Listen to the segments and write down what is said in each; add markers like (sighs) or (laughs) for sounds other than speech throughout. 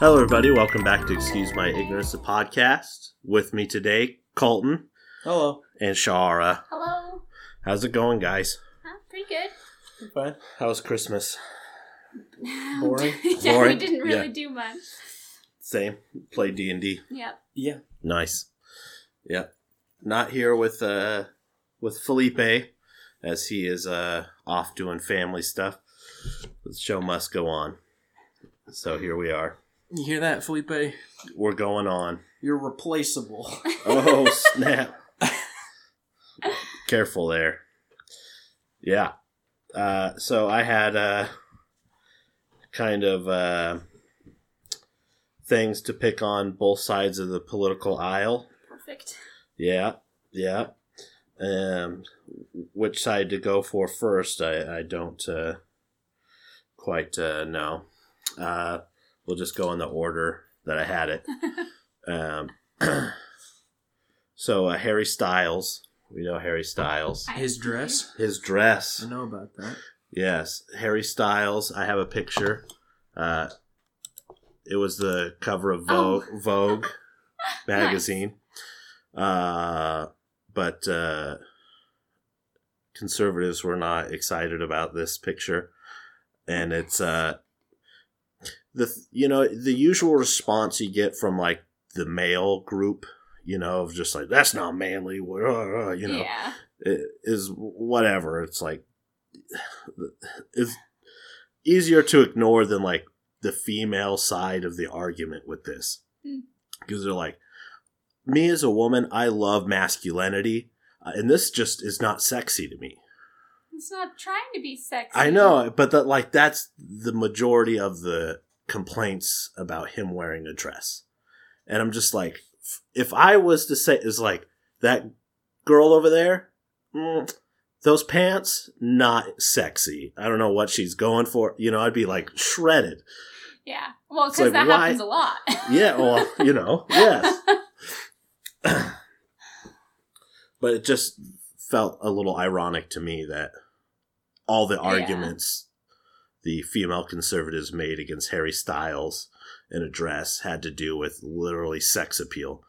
Hello, everybody. Welcome back to Excuse My Ignorance, the podcast. With me today, Colton Hello. and Shara. Hello. How's it going, guys? Huh, pretty good. I'm fine. How's Christmas? (laughs) Boring? yeah, Boring? we didn't really Yeah. do much. Same. Play D and D. Yep. Yeah. Nice. Yeah. Not here with uh with Felipe, as he is uh off doing family stuff. The show must go on. So here we are. You hear that, Felipe? We're going on. You're replaceable. (laughs) Oh snap! (laughs) Careful there. Yeah. Uh, so I had uh, kind of uh, things to pick on both sides of the political aisle. Perfect. Yeah, yeah. Um, which side to go for first? I I don't uh, quite uh, know. Uh, we'll just go in the order that I had it. (laughs) Um, (clears throat) so uh, Harry Styles, we know Harry Styles. His dress? His dress, I know about that. yes, Harry Styles. I have a picture. Uh, it was the cover of Vogue, Vogue (laughs) magazine. Uh, but uh, conservatives were not excited about this picture, and it's uh, the you know the usual response you get from like the male group, you know, of just like that's not manly, uh, uh," you know, Yeah. is whatever. It's like it's easier to ignore than like the female side of the argument with this Hmm. because they're like, me as a woman, I love masculinity, uh, and this just is not sexy to me. It's not trying to be sexy. I know, but that like that's the majority of the complaints about him wearing a dress, and I'm just like, if I was to say is like that girl over there, mm, those pants not sexy. I don't know what she's going for. You know, I'd be like shredded. Yeah. Well, because like, that why- happens a lot. Yeah, well, you know, (laughs) yes. but it just felt a little ironic to me that all the arguments the female conservatives made against Harry Styles in a dress had to do with literally sex appeal.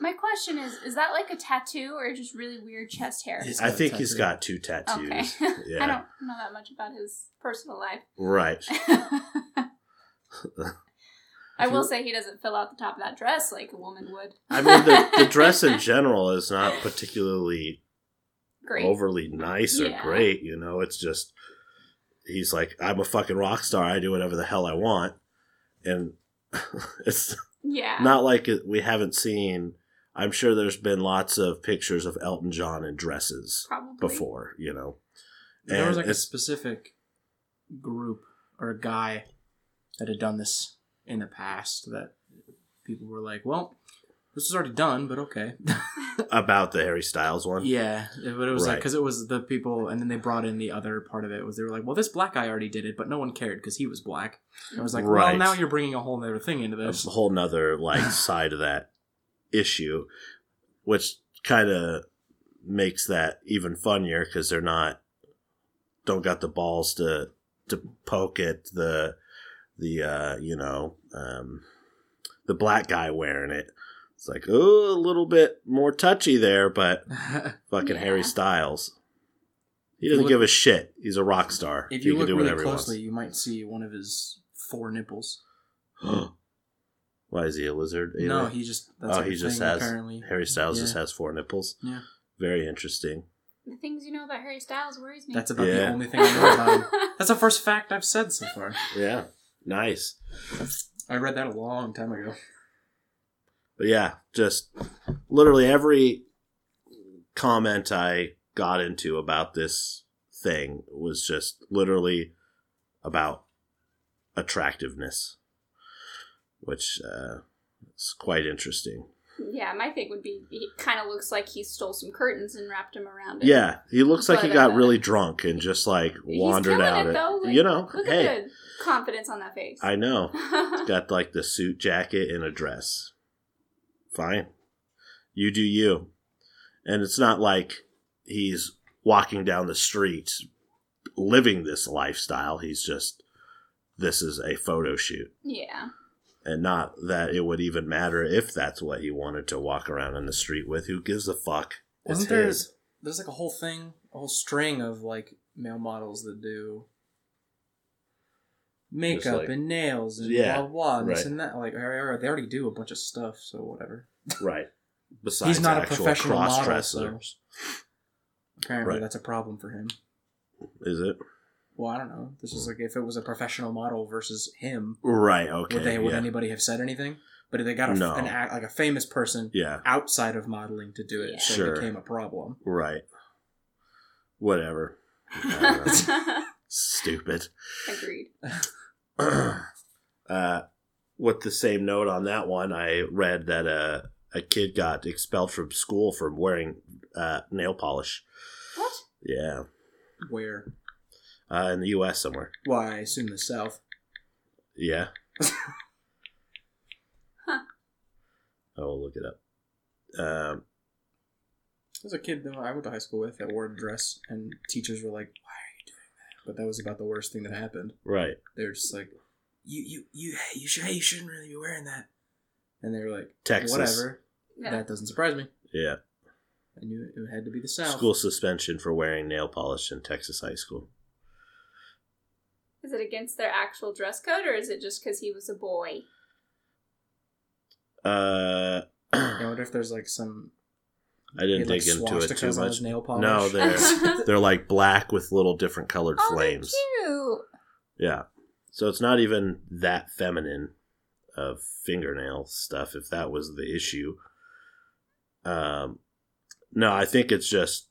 My question is: Is that like a tattoo or just really weird chest hair? I think he's got two tattoos. Okay. (laughs) Yeah. I don't know that much about his personal life. Right. (laughs) (laughs) I will say he doesn't fill out the top of that dress like a woman would. I mean, the, the dress in general is not particularly Great. overly nice or Yeah. great. You know, it's just he's like, I'm a fucking rock star. I do whatever the hell I want, and (laughs) it's yeah. not like it, we haven't seen. I'm sure there's been lots of pictures of Elton John in dresses Probably. before. You know, And There was like a specific group or a guy that had done this in the past that people were like, well, this is already done, but okay. (laughs) about the Harry Styles one. yeah, but it was like Right. because it was the people, and then they brought in the other part of it was they were like, well, this black guy already did it, but no one cared because he was black. And I was like, well, Right. now you're bringing a whole other thing into That's this. a whole nother like (laughs) side of that issue, which kind of makes that even funnier because they're not don't got the balls to to poke at the the uh you know um the black guy wearing it. It's like oh a little bit more touchy there, but (laughs) fucking Yeah. Harry Styles. He doesn't look- give a shit. He's a rock star. if He you can look do really whatever wants. closely, you might see one of his four nipples. (gasps) Why is he a lizard? No, he just that's oh, like he a just thing, has apparently. Harry Styles just has four nipples. Yeah. Very interesting. The things you know about Harry Styles worries me. That's about the only thing I know about him. (laughs) That's the first fact I've said so far. Yeah. Nice. I read that a long time ago. But yeah, just literally every comment I got into about this thing was just literally about attractiveness, which uh, is quite interesting. Yeah, my thing would be he kind of looks like he stole some curtains and wrapped them around it. Yeah, he looks like he got uh, really drunk and just like wandered out. it though. Like, you know, look hey, at the confidence on that face. I know. (laughs) got like the suit jacket and a dress. Fine. You do you. And it's not like he's walking down the street living this lifestyle. He's just, this is a photo shoot. yeah. and not that it would even matter if that's what he wanted to walk around in the street with. Who gives a fuck? It's Wasn't there? his. There's like a whole thing, a whole string of like male models that do makeup like- and nails and Yeah, blah blah, blah and this and that. Like, or- or they already do a bunch of stuff, so whatever. Right. (laughs) Besides He's not a professional model, cross-dressers. Apparently, Right. that's a problem for him. Is it? Well, I don't know. This is like if it was a professional model versus him, Right. Okay. would they? Would yeah. anybody have said anything? But if they got a, No. an act, like a famous person yeah. outside of modeling to do it, Yeah. so Sure. it became a problem. Right. Whatever. (laughs) I don't know. Stupid. Agreed. (clears throat) uh, with the same note on that one, I read that uh, a kid got expelled from school for wearing uh, nail polish. What? Yeah, Where? uh, in the U.S. somewhere. Well, I assume the South. Yeah. (laughs) Huh. I will look it up. Um, There's a kid that I went to high school with that wore a dress, and teachers were like, "Why are you doing that?" But that was about the worst thing that happened. right. They were just like, "You, you, you, hey, you should, hey, you shouldn't really be wearing that." And they were like, Texas. "Whatever." Yeah. That doesn't surprise me. Yeah. I knew it, it had to be the South. School suspension for wearing nail polish in Texas high school. Is it against their actual dress code, or is it just because he was a boy? Uh, (clears throat) I wonder if there's like some. I didn't he had, like, dig into it too much. nail polish. No, (laughs) they're they're like black with little different colored oh, flames. they're cute. Yeah. So it's not even that feminine of fingernail stuff if that was the issue. Um no, I think it's just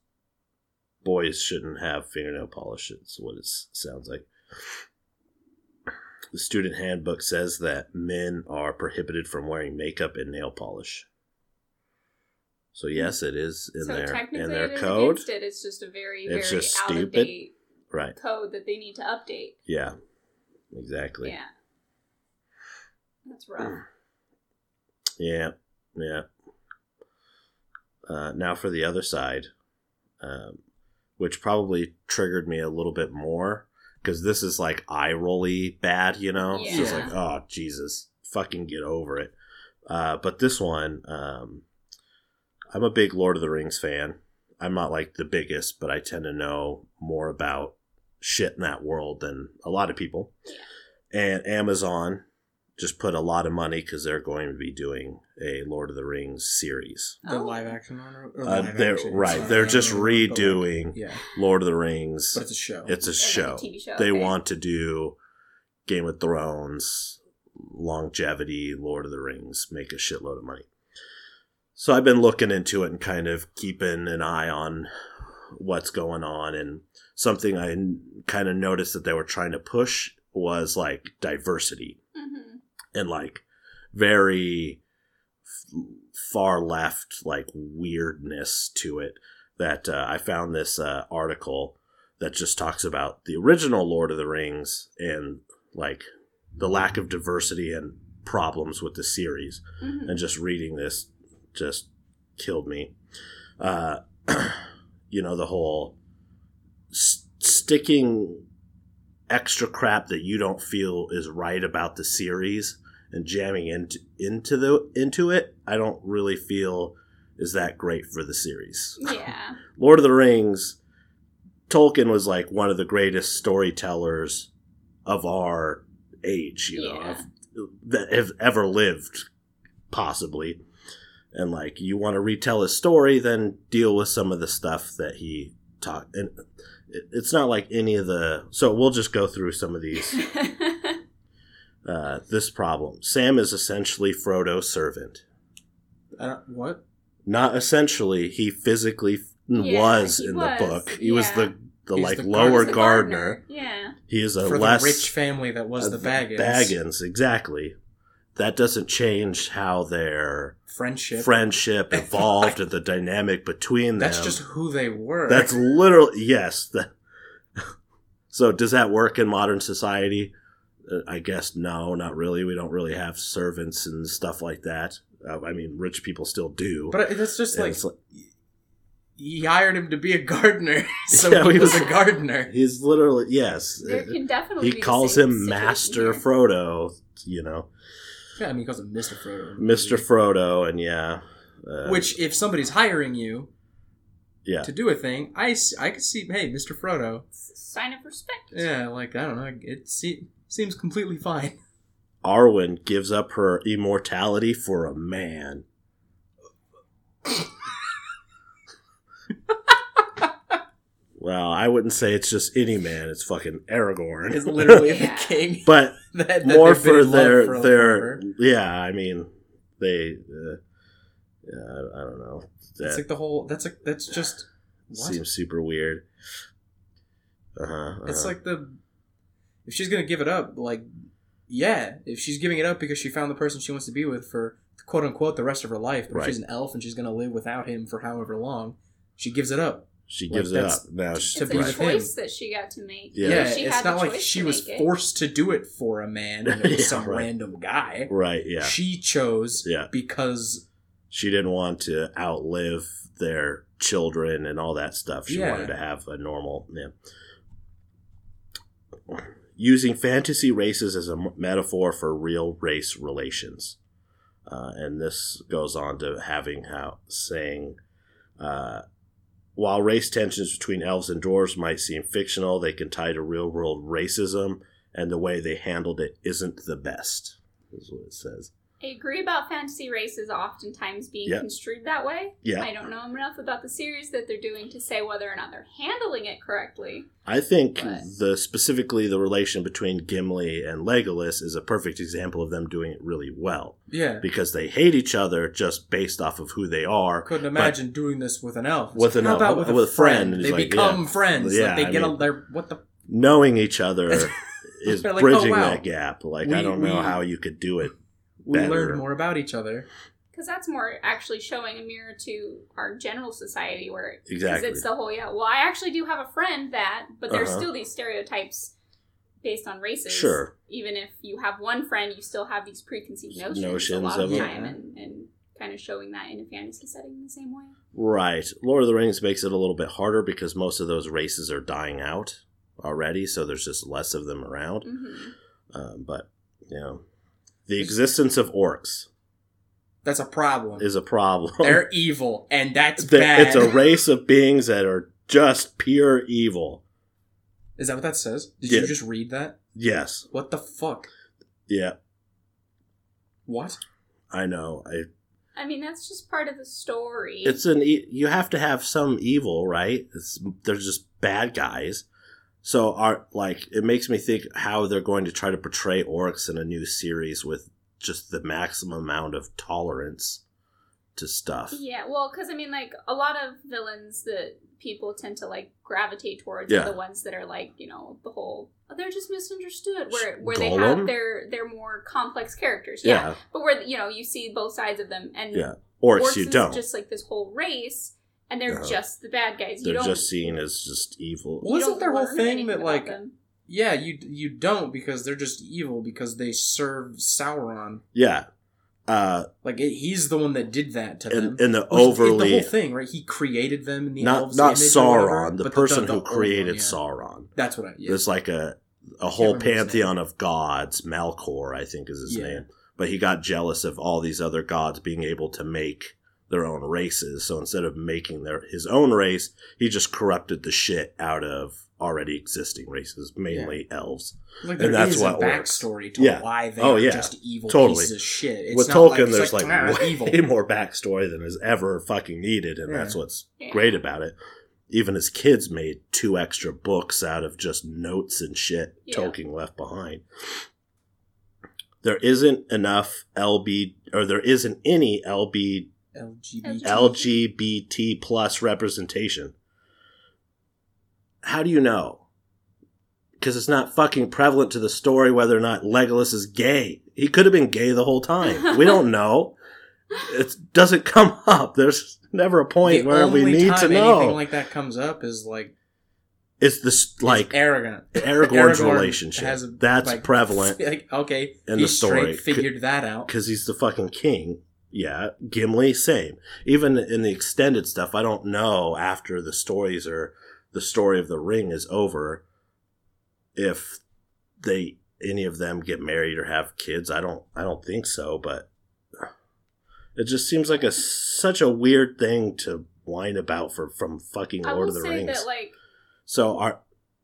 boys shouldn't have fingernail polish. It's what it sounds like. The student handbook says that men are prohibited from wearing makeup and nail polish. So yes, it is in so their technically, in their code. it. It's just a very, It's very just out of stupid. date Right. code that they need to update. Yeah. Exactly. Yeah, that's rough. Yeah, yeah. Uh, now for the other side, um, which probably triggered me a little bit more because this is like eye rolly bad, you know. It's just Yeah. like, oh Jesus, fucking get over it. Uh, but this one, um, I'm a big Lord of the Rings fan. I'm not like the biggest, but I tend to know more about shit in that world than a lot of people. And Amazon just put a lot of money because they're going to be doing a Lord of the Rings series. The Oh. live action one, or, or Uh, live they're action, right. it's They're just anime, but, like, redoing yeah, Lord of the Rings. but it's a show. It's a Like a show. TV show, They okay. want to do Game of Thrones, longevity, Lord of the Rings, make a shitload of money. So I've been looking into it and kind of keeping an eye on what's going on. And something I kind of noticed that they were trying to push was like diversity Mhm. and like very f- far left like weirdness to it that uh, i found this uh, article that just talks about the original lord of the rings and like the lack of diversity and problems with the series Mhm. and just reading this just killed me uh (clears throat) you know the whole s- sticking extra crap that you don't feel is right about the series and jamming into into the into it i don't really feel is that great for the series Yeah. (laughs) lord of the rings tolkien was like one of the greatest storytellers of our age you know Yeah. of, that have ever lived possibly and like you want to retell his story then deal with some of the stuff that he taught and it's not like any of the so we'll just go through some of these (laughs) uh, this problem sam is essentially frodo's servant I don't, what? not essentially he physically Yeah, was he in was, the book he was the the He's like the lower gardener. gardener. Yeah. he is a For less the rich family that was the uh, Baggins. Baggins, exactly that doesn't change how their Friendship. friendship (laughs) evolved and the dynamic between them That's just who they were. That's literally yes. That, (laughs) so does that work in modern society? Uh, I guess no, not really. We don't really have servants and stuff like that. Uh, I mean, rich people still do. But that's just like it's like- he hired him to be a gardener, (laughs) so Yeah, he he was was- a gardener. he's literally yes. There can definitely He be calls him Master here. Frodo. You know. Yeah, I mean, he calls him Mr. Frodo. Mr. Frodo, and yeah, uh, Which, if somebody's hiring you yeah, to do a thing, I, I could see, hey, Mr. Frodo. It's a sign of respect. Yeah, like, I don't know. It se- seems completely fine. (laughs) Arwen gives up her immortality for a man. (laughs) well, I wouldn't say it's just any man; it's fucking Aragorn. It's literally (laughs) Yeah. the king. but (laughs) that, that more for their for their yeah. I mean, they. Uh, yeah, I, I don't know. That It's like the whole. That's like that's just. What? seems super weird. Uh huh. It's like the. If she's gonna give it up, like, yeah, if she's giving it up because she found the person she wants to be with for quote unquote the rest of her life, but Right. if she's an elf and she's gonna live without him for however long, she gives it up. She like, gives it up now. She, to It's be a with choice that she got to make. Yeah. Yeah, She it's had the not like she was it. forced to do it for a man and it was (laughs) Yeah, some right. random guy. right? Yeah. She chose Yeah. because she didn't want to outlive their children and all that stuff. She Yeah. wanted to have a normal. Yeah. Using fantasy races as a m- metaphor for real race relations, uh, and this goes on to having how saying, uh, while race tensions between elves and dwarves might seem fictional, they can tie to real world racism, and the way they handled it isn't the best. Is what it says. I agree about fantasy races oftentimes being Yeah. construed that way. Yeah. I don't know enough about the series that they're doing to say whether or not they're handling it correctly. I think But- the specifically the relation between Gimli and Legolas is a perfect example of them doing it really well yeah, because they hate each other just based off of who they are. couldn't imagine doing this with an elf. It's With like, an how elf- about with, with a a friend, friend? They like, become yeah. friends. Yeah, like they I get mean- a, they're what the Knowing each other (laughs) is like, bridging oh, wow. that gap. Like We- I don't know we- how you could do it. We Better. learned more about each other. Because that's more actually showing a mirror to our general society where Exactly. it's the whole, yeah, well, I actually do have a friend that, but there's Uh-huh. still these stereotypes based on races. Sure. Even if you have one friend, you still have these preconceived notions, a Notions lot of of time, Yeah. and, and kind of showing that in a fantasy setting in the same way. Right. Lord of the Rings makes it a little bit harder because most of those races are dying out already, so there's just less of them around. hmm Um, but you know, the existence of orcs That's a problem. is a problem. They're (laughs) evil, and that's That bad. It's a race of beings that are just pure evil. Is that what that says? Did Yeah. you just read that? Yes. What the fuck? Yeah, What? I know. I, I mean, that's just part of the story. it's an e- you have to have some evil, right? It's they're just bad guys. So are like it makes me think how they're going to try to portray orcs in a new series with just the maximum amount of tolerance to stuff. Yeah, well, because I mean, like a lot of villains that people tend to like gravitate towards Yeah. are the ones that are like, you know, the whole oh, they're just misunderstood, where where they have their their more complex characters. Yeah. Yeah. but where you know you see both sides of them, and Yeah. Orcs, orcs you don't. just like this whole race, and they're No. just the bad guys. You they're don't. just seen as just evil. Well, you isn't their whole thing that, like, them. Yeah, you you don't because they're just evil because they serve Sauron. Yeah. Uh, Like it, he's the one that did that to them. and, and the Which is overly the whole thing, right? He created them in the not elves' not image or whatever, Sauron, the person the who created yeah. Sauron. That's what I. Yeah. There's like a a whole pantheon of gods. Melkor, I think, is his Yeah. name. But he got jealous of all these other gods being able to make their own races. So instead of making their his own race, he just corrupted the shit out of already existing races, mainly elves. Like and there that's is what a works. backstory to Yeah. why they Oh, yeah. just evil Totally. pieces of shit. It's With not Tolkien, like, there's like, "Ah, way evil. (laughs) more backstory than is ever fucking needed, and Yeah. that's what's Yeah. great about it. Even his kids made two extra books out of just notes and shit Yeah. Tolkien left behind. There isn't enough LB, or there isn't any LB LGBT. LGBT plus representation. How do you know? Because it's not fucking prevalent to the story whether or not Legolas is gay. He could have been gay the whole time. We (laughs) don't know. It doesn't (laughs) come up. There's never a point the where we need to anything know. like that comes up is like it's this like like arrogant. Aragorn's Aragorn relationship. a- That's like, prevalent (laughs) Like okay, in he the story. figured that out. because he's the fucking king. Yeah, Gimli, same. Even in the extended stuff, I don't know after the stories are the story of the ring is over if they any of them get married or have kids. I don't. I don't think so. But it just seems like a such a weird thing to whine about for from fucking Lord of the Rings. that like so our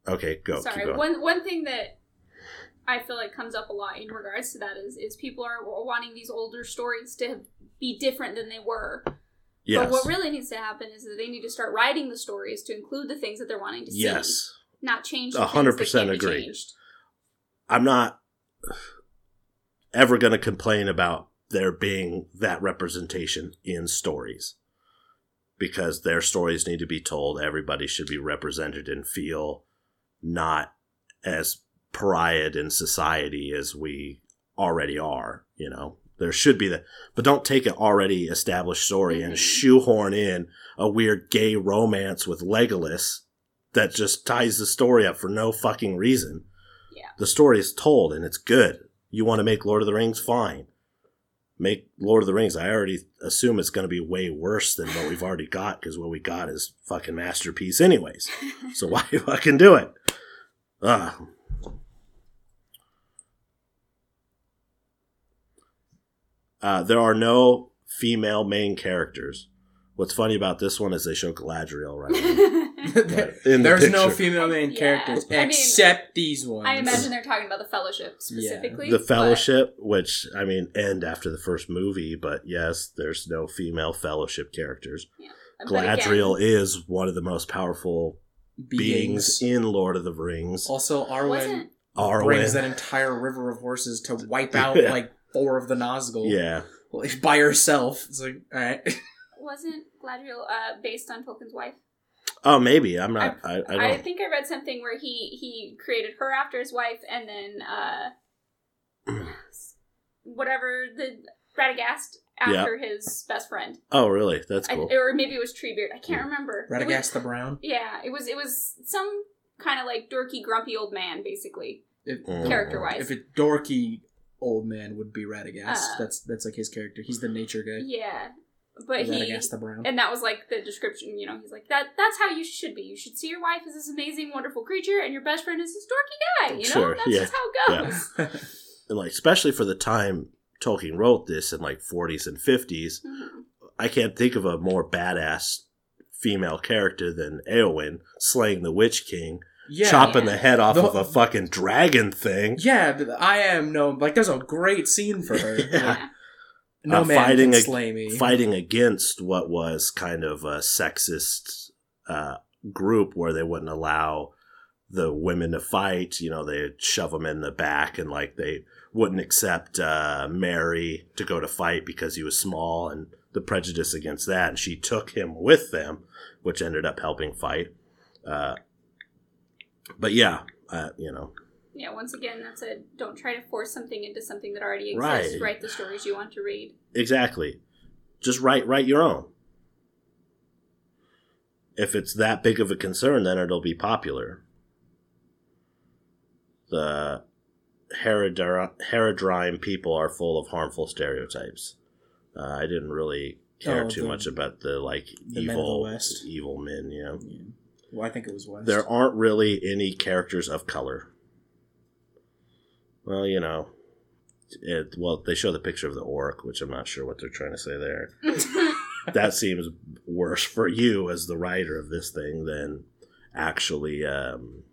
okay, go. sorry one one thing that I feel like comes up a lot in regards to that is is people are wanting these older stories to be different than they were. yes. But what really needs to happen is that they need to start writing the stories to include the things that they're wanting to see. yes. Not change. A hundred percent agree. I'm not ever going to complain about there being that representation in stories because their stories need to be told. Everybody should be represented and feel not as pariah in society as we already are. You know, there should be that, but don't take an already established story and Mhm. shoehorn in a weird gay romance with Legolas that just ties the story up for no fucking reason. Yeah. The story is told and it's good. You want to make Lord of the Rings? Fine. Make Lord of the Rings. I already assume it's going to be way worse than what we've already got because what we got is fucking masterpiece, anyways. (laughs) So why (laughs) fucking do it? Ugh. Uh, there are no female main characters. What's funny about this one is they show Galadriel right (laughs) in the There's no female main Yeah. characters I mean, except these ones. I imagine they're talking about the Fellowship specifically. the but- Fellowship, which I mean, end after the first movie, but yes, there's no female Fellowship characters. but again, Galadriel is one of the most powerful beings, beings. in Lord of the Rings. Also, Arwen wasn't brings that entire river of horses to wipe out (laughs) Yeah. like four of the Nazgul. yeah, Like, by herself. It's like, all right. (laughs) wasn't Galadriel uh, based on Tolkien's wife? oh maybe I'm not. I, I, I, don't. think I read something where he he created her after his wife, and then uh, (clears throat) whatever the Radagast after his best friend, oh really? That's I, cool. or maybe it was Treebeard. I can't remember. It was- Radagast the Brown. yeah, it was it was some kind of like dorky, grumpy old man, basically. If, Mm. Character-wise. If a dorky old man would be Radagast. Uh, that's that's like his character. He's the nature guy. Yeah, but he the Brown. and that was like the description. You know, he's like that. That's how you should be. You should see your wife as this amazing, wonderful creature, and your best friend is this dorky guy. You know, Sure, that's yeah, just how it goes. (laughs) and like especially for the time Tolkien wrote this in like 40s and 50s, Mhm. I can't think of a more badass female character than Eowyn slaying the Witch King, yeah. chopping the head off The- of a fucking dragon thing. Yeah, but I am no like. There's a great scene for her. (laughs) Yeah. Like, no Uh, man fighting can slay me. fighting against what was kind of a sexist uh, group where they wouldn't allow the women to fight. You know, they'd shove them in the back and like they wouldn't accept uh, Merry to go to fight because he was small and the prejudice against that. And she took him with them, which ended up helping fight. Uh, but yeah, uh, you know, Yeah, once again, that's a don't try to force something into something that already exists. Right. Write the stories you want to read. Exactly. Just write write your own. If it's that big of a concern, then it'll be popular. The Herodri- Haradrim people are full of harmful stereotypes. Uh, I didn't really care Oh, too the- much about the like the men the evil West. evil men. You know, Yeah. Well, I think it was West. there aren't really any characters of color. Well, you know, it, well they show the picture of the orc, which I'm not sure what they're trying to say there. (laughs) that seems worse for you as the writer of this thing than actually um,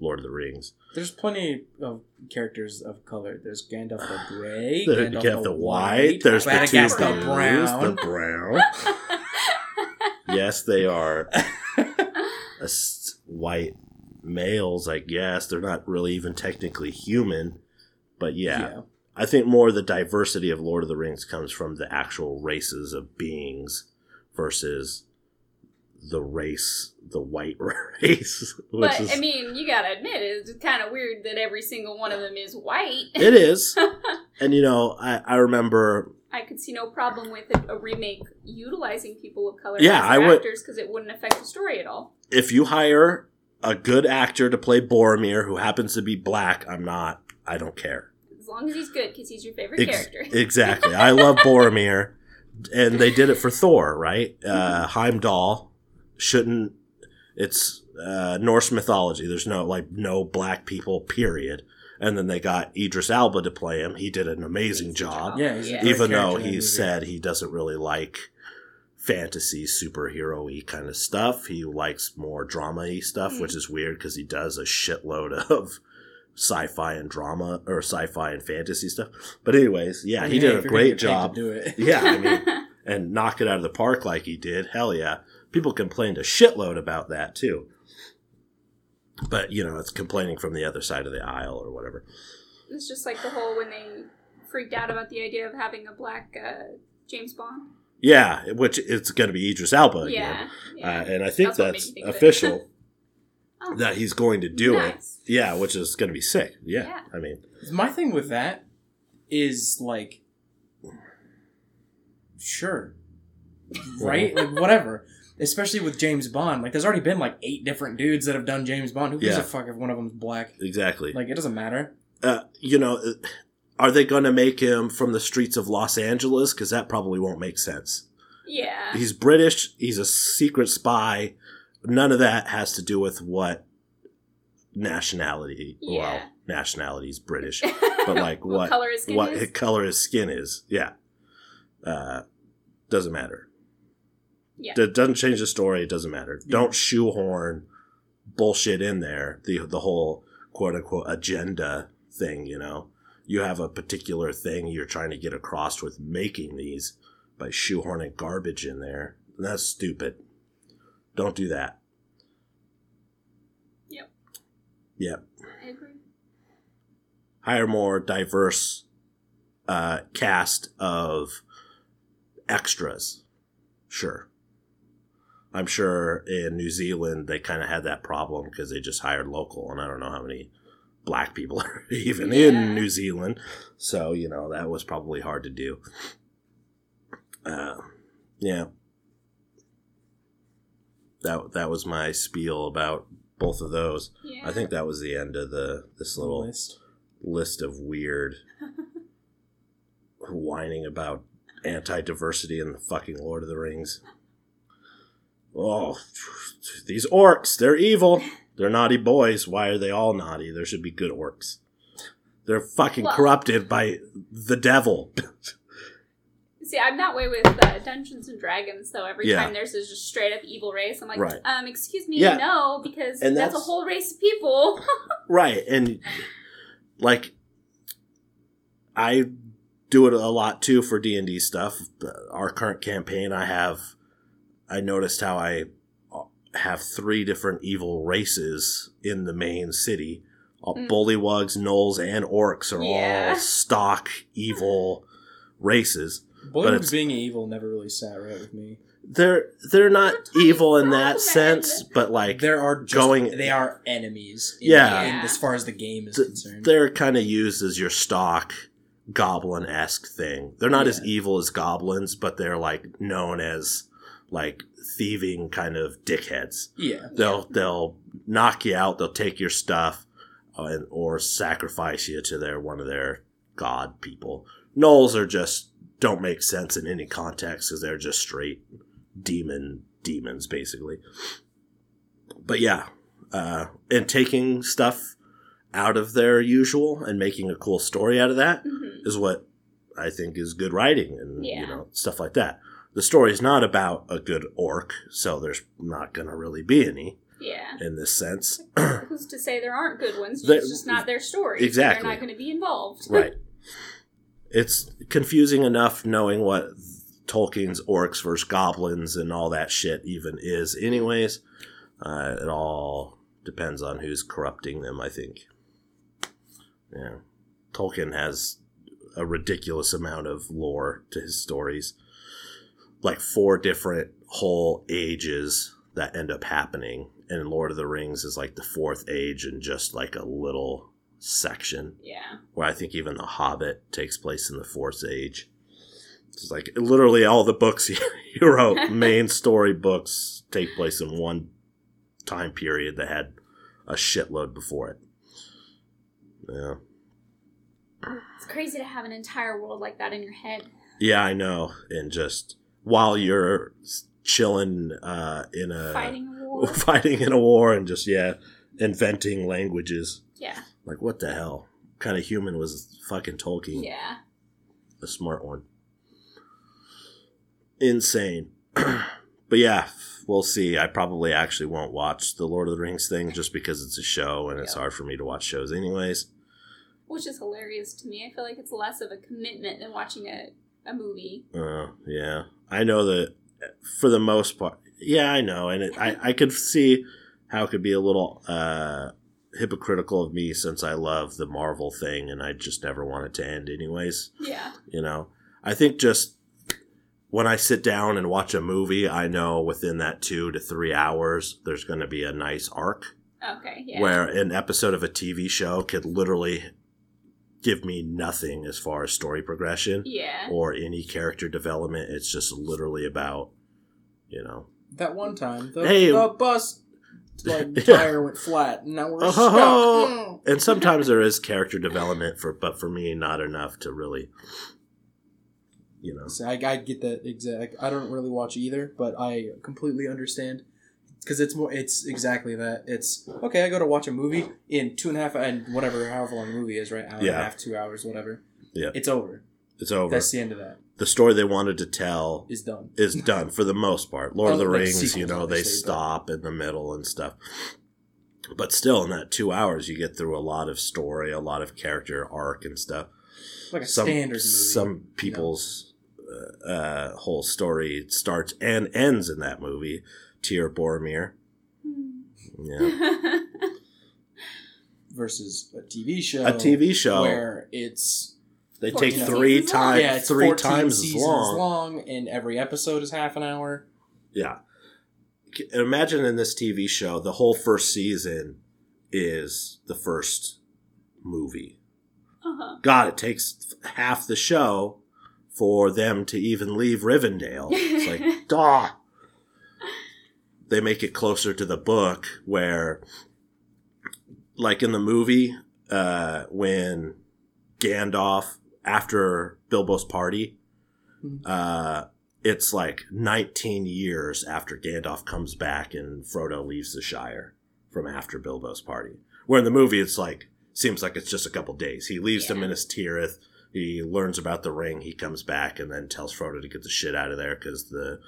Lord of the Rings. There's plenty of characters of color. There's Gandalf the (sighs) Gray, There- Gandalf you have the white. There's the two Radagast the brown. the brown. (laughs) yes, they are a s- (laughs) white males. I guess they're not really even technically human, but yeah. I think more the diversity of Lord of the Rings comes from the actual races of beings versus the race, the white (laughs) race. But is, I mean, you gotta admit, it's kind of weird that every single one of them is white. it is. (laughs) And you know, I, I remember I could see no problem with a, remake utilizing people of color Yeah, as I would- actors because it wouldn't affect the story at all. If you hire a good actor to play Boromir who happens to be black, I'm not. I don't care. As long as he's good, because he's your favorite Ex- character. (laughs) exactly. I love Boromir, and they did it for Thor, right? Uh, Heimdall shouldn't it's uh, Norse mythology. There's no like no black people, period. And then they got Idris Elba to play him. He did an amazing Amazing job, job. Yeah, he's Yeah. even though character in that he said he doesn't really like fantasy superhero y kind of stuff. He likes more drama y stuff, Hmm. which is weird because he does a shitload (laughs) of sci-fi and drama or sci-fi and fantasy stuff. But anyways, yeah, he Hey, did if a great get paid to job. Do it. Yeah, I mean, (laughs) and knock it out of the park like he did. Hell yeah. People complained a shitload about that too. But, you know, it's complaining from the other side of the aisle or whatever. it's just like the whole when they freaked out about the idea of having a black uh, James Bond. Yeah, which it's going to be Idris Elba again. Yeah, yeah. Uh, and I think That's that's think official Oh, (laughs) (laughs) that he's going to do it. Yeah, which is going to be sick. Yeah, Yeah. I mean, My thing with that is like, sure, (laughs) right? like whatever. Especially with James Bond, like there's already been like eight different dudes that have done James Bond. Who gives Yeah. a fuck if one of them's black? exactly. Like it doesn't matter. uh, you know, uh, are they going to make him from the streets of Los Angeles? Because that probably won't make sense. Yeah. He's British. He's a secret spy. None of that has to do with what nationality. Well, Yeah. nationality is British, (laughs) but like what color his skin what is? color his skin is. Yeah, uh, doesn't matter. Yeah. That doesn't change the story. It doesn't matter. Don't shoehorn bullshit in there. The the whole quote unquote agenda thing. You know, you have a particular thing you're trying to get across with making these by shoehorning garbage in there. That's stupid. Don't do that. Yep. Yep. I agree. hire more diverse uh, cast of extras. Sure. I'm sure in New Zealand they kind of had that problem because they just hired local, and I don't know how many black people are (laughs) even Yeah. in New Zealand. So, you know, that was probably hard to do. Uh, yeah. That, that was my spiel about both of those. Yeah. I think that was the end of the this little List. list of weird (laughs) whining about anti-diversity in the fucking Lord of the Rings. Oh, these orcs, they're evil. They're naughty boys. Why are they all naughty? There should be good orcs. They're fucking Well- corrupted by the devil. See, I'm that way with uh, Dungeons and Dragons, though. Every Yeah. time there's this just straight up evil race, I'm like, Right. um, excuse me, Yeah. no, because And that's, a whole race of people. (laughs) right. And like I do it a lot too for D&D stuff. Our current campaign I have I noticed how I have three different evil races in the main city. All Mm. Bullywugs, gnolls, and orcs are Yeah. all (laughs) stock evil races. Bullywugs being evil never really sat right with me. They're they're not They're evil in that sense, but like There are just, going- They are enemies. in- Yeah. in- as far as the game is th- concerned. they're kind of used as your stock goblin esque thing. They're not as evil as goblins, but they're like known as like thieving kind of dickheads. Yeah. They'll they'll knock you out. They'll take your stuff, uh, and, or sacrifice you to their one of their god people. Gnolls are just don't make sense in any context because they're just straight demon demons basically. But yeah, uh, and taking stuff out of their usual and making a cool story out of that Mhm. is what I think is good writing and you know stuff like that. The story's not about a good orc, so there's not going to really be any Yeah. in this sense. Who's to say there aren't good ones? It's just not their story. so Exactly. They're not going to be involved. (laughs) right. It's confusing enough knowing what Tolkien's orcs versus goblins and all that shit even is, anyways. Uh, it all depends on who's corrupting them, I think. Yeah. Tolkien has a ridiculous amount of lore to his stories. Like four different whole ages that end up happening. And Lord of the Rings is like the fourth age and just like a little section Yeah. where I think even The Hobbit takes place in the Fourth Age. It's like literally all the books (laughs) he, he wrote, (laughs) main story books, take place in one time period that had a shitload before it. Yeah. It's crazy to have an entire world like that in your head. Yeah, I know. And just while you're chilling uh, in a Fighting a (laughs) war. fighting in a war and just yeah, inventing languages. Yeah. Like what the hell? What kind of human was fucking Tolkien? Yeah. A smart one. Insane. (clears throat) but yeah, we'll see. I probably actually won't watch the Lord of the Rings thing just because it's a show and it's hard for me to watch shows anyways. Which is hilarious to me. I feel like it's less of a commitment than watching a, a movie. Uh, yeah, I know that for the most part. Yeah, I know, and it, I I could see how it could be a little uh, hypocritical of me since I love the Marvel thing and I just never want it to end, anyways. Yeah. You know, I think just when I sit down and watch a movie, I know within that two to three hours there's going to be a nice arc Okay. Yeah. where an episode of a TV show could literally give me nothing as far as story progression Yeah. or any character development. It's just literally about, you know, That one time, the, Hey. the bus like (laughs) (laughs) tire went flat, and now we're Oh, stuck. ho, (laughs) ho. And sometimes there is character development for, but for me, not enough to really, you know, So I, I get that exact. I don't really watch either, but I completely understand because it's more. It's exactly that. It's okay. I go to watch a movie in two and a half and whatever, however long the movie is, right? Hour and Yeah. a half, two hours, whatever. Yeah. it's over. it's over. That's the end of that. the story they wanted to tell Is done. is done for the most part. Lord of the like Rings, you know, they stop in the middle and stuff. But still, in that two hours, you get through a lot of story, a lot of character arc and stuff. Like a some standard movie. some people's uh, uh, whole story starts and ends in that movie. Tyr Boromir, Hmm. yeah, (laughs) versus a TV show. a TV show. where it's they take three times, yeah, three times as long. long, and every episode is half an hour. Yeah. Imagine in this TV show, the whole first season is the first movie. uh-huh. God, it takes half the show for them to even leave Rivendell. It's like, (laughs) duh. They make it closer to the book where, like in the movie, uh, when Gandalf, after Bilbo's party, Mhm. uh, it's like 19 years after Gandalf comes back and Frodo leaves the Shire from after Bilbo's party. Where in the movie, it's like, seems like it's just a couple days. He leaves Yeah. Minas Tirith, he learns about the ring, he comes back, and then tells Frodo to get the shit out of there because the,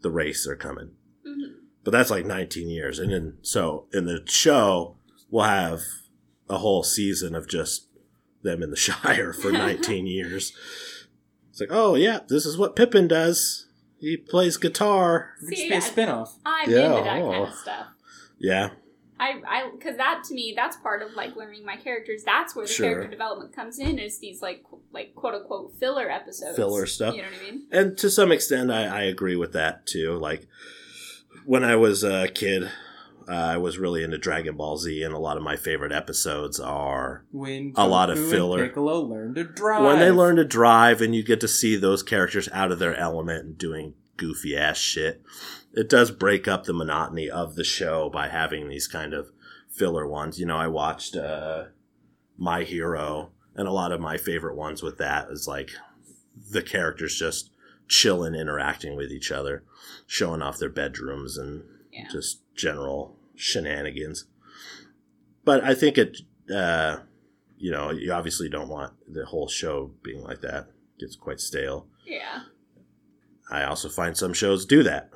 the race are coming. But that's like 19 years. And then, so in the show, we'll have a whole season of just them in the (laughs) Shire for 19 (laughs) years. It's like, oh, yeah, this is what Pippin does. He plays guitar. It could See, just be a spinoff. I'm Yeah, into that oh, kind oh. of stuff. Yeah. I, I, because that to me, that's part of like learning my characters. That's where the Sure. character development comes in. Is these like, qu- like quote unquote filler episodes, Filler stuff. You know what I mean? And to some extent, I, I agree with that too. Like, when I was a kid, uh, I was really into Dragon Ball Z, and a lot of my favorite episodes are When A lot of filler. Piccolo learn to drive. when they learn to drive and you get to see those characters out of their element and doing goofy ass shit it does break up the monotony of the show by having these kind of filler ones you know i watched uh my hero and a lot of my favorite ones with that is like the characters just chilling interacting with each other showing off their bedrooms and Yeah. just general shenanigans but i think it uh you know, you obviously don't want the whole show being like that. It gets quite stale. Yeah. I also find some shows do that.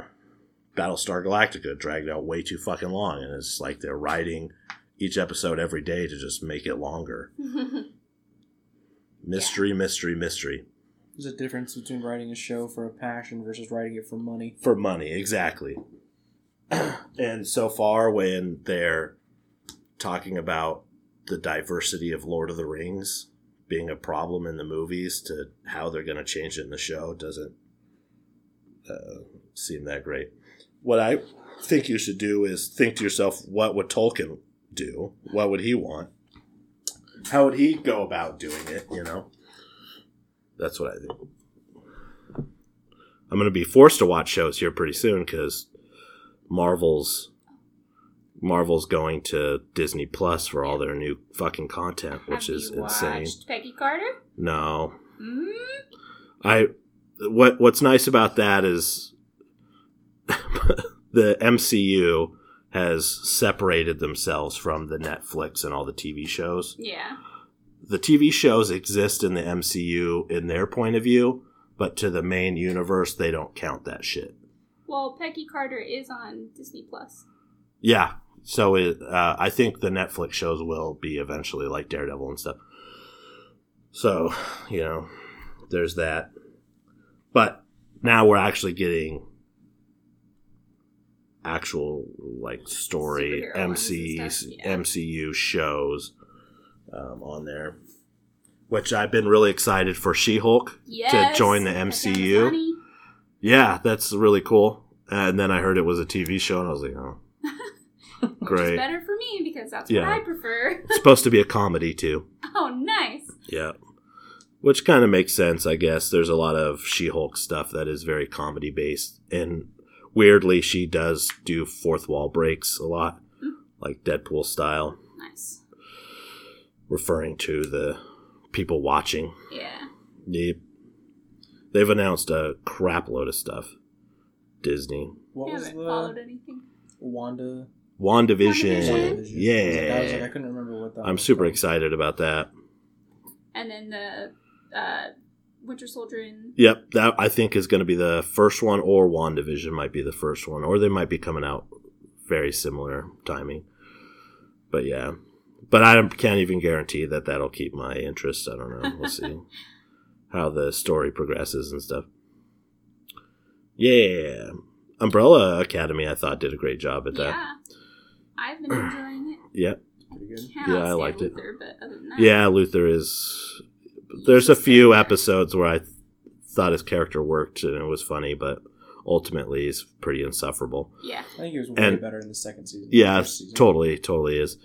Battlestar Galactica dragged out way too fucking long, and it's like they're writing each episode every day to just make it longer. (laughs) Mystery, mystery, mystery. There's a difference between writing a show for a passion versus writing it for money. For money, exactly. (clears throat) and so far, when they're talking about the diversity of Lord of the Rings being a problem in the movies to how they're going to change it in the show doesn't uh, seem that great. What I think you should do is think to yourself, what would Tolkien do? What would he want? How would he go about doing it? You know, that's what I think. I'm going to be forced to watch shows here pretty soon because Marvel's Marvel's going to Disney Plus for all their new fucking content, which Have is you insane. watched Peggy Carter? No, mm I what what's nice about that is (laughs) the MCU has separated themselves from the Netflix and all the TV shows. Yeah. The TV shows exist in the MCU in their point of view, but to the main universe, they don't count that shit. Well, Peggy Carter is on Disney Plus. Yeah. So it, uh, I think the Netflix shows will be eventually like Daredevil and stuff. So, you know, there's that. But now we're actually getting actual like story Superhero MC yeah. MCU shows um, on there, which I've been really excited for She-Hulk Yes. join the MCU. Yeah, that's really cool. And then I heard it was a TV show, and I was like, oh, (laughs) Which is great. better for me because that's Yeah. what I prefer. It's supposed to be a comedy too. (laughs) oh, nice. Yeah. Which kind of makes sense, I guess. There's a lot of She Hulk stuff that is very comedy based. And weirdly, she does do fourth wall breaks a lot, like Deadpool style. Referring to the people watching. Yeah. Yep. They've announced a crap load of stuff. Disney. What was the followed anything. Wanda? WandaVision. WandaVision. WandaVision. I was like, I Yeah. couldn't remember what that. I'm was super called. excited about that. And then the uh, Winter Soldier and Yep, that I think is going to be the first one, or WandaVision might be the first one, or they might be coming out very similar timing. But yeah, but I can't even guarantee that that'll keep my interest. I don't know. We'll see (laughs) how the story progresses and stuff. Yeah, Umbrella Academy, I thought did a great job at that. yeah. I've been enjoying it. (clears throat) Yep. Good. Yeah, I stand liked it. Luther, But other than that, Yeah, Luther is. There's a few episodes where I th- thought his character worked and it was funny, but ultimately he's pretty insufferable. Yeah. I think he was way And- better in the second season. Yeah, season. totally, totally is.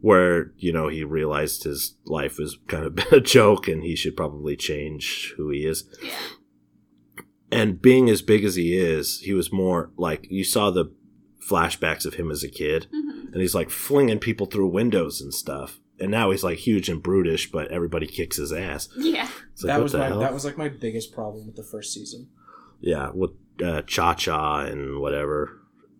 Where you know he realized his life was kind of been (laughs) a joke and he should probably change who he is. Yeah. And being as big as he is, he was more like you saw the flashbacks of him as a kid, hmm and he's like flinging people through windows and stuff. And now he's like huge and brutish, but everybody kicks his ass. Yeah. It's like, that was my hell? that was like my biggest problem with the first season. yeah, with uh, Cha Cha and whatever.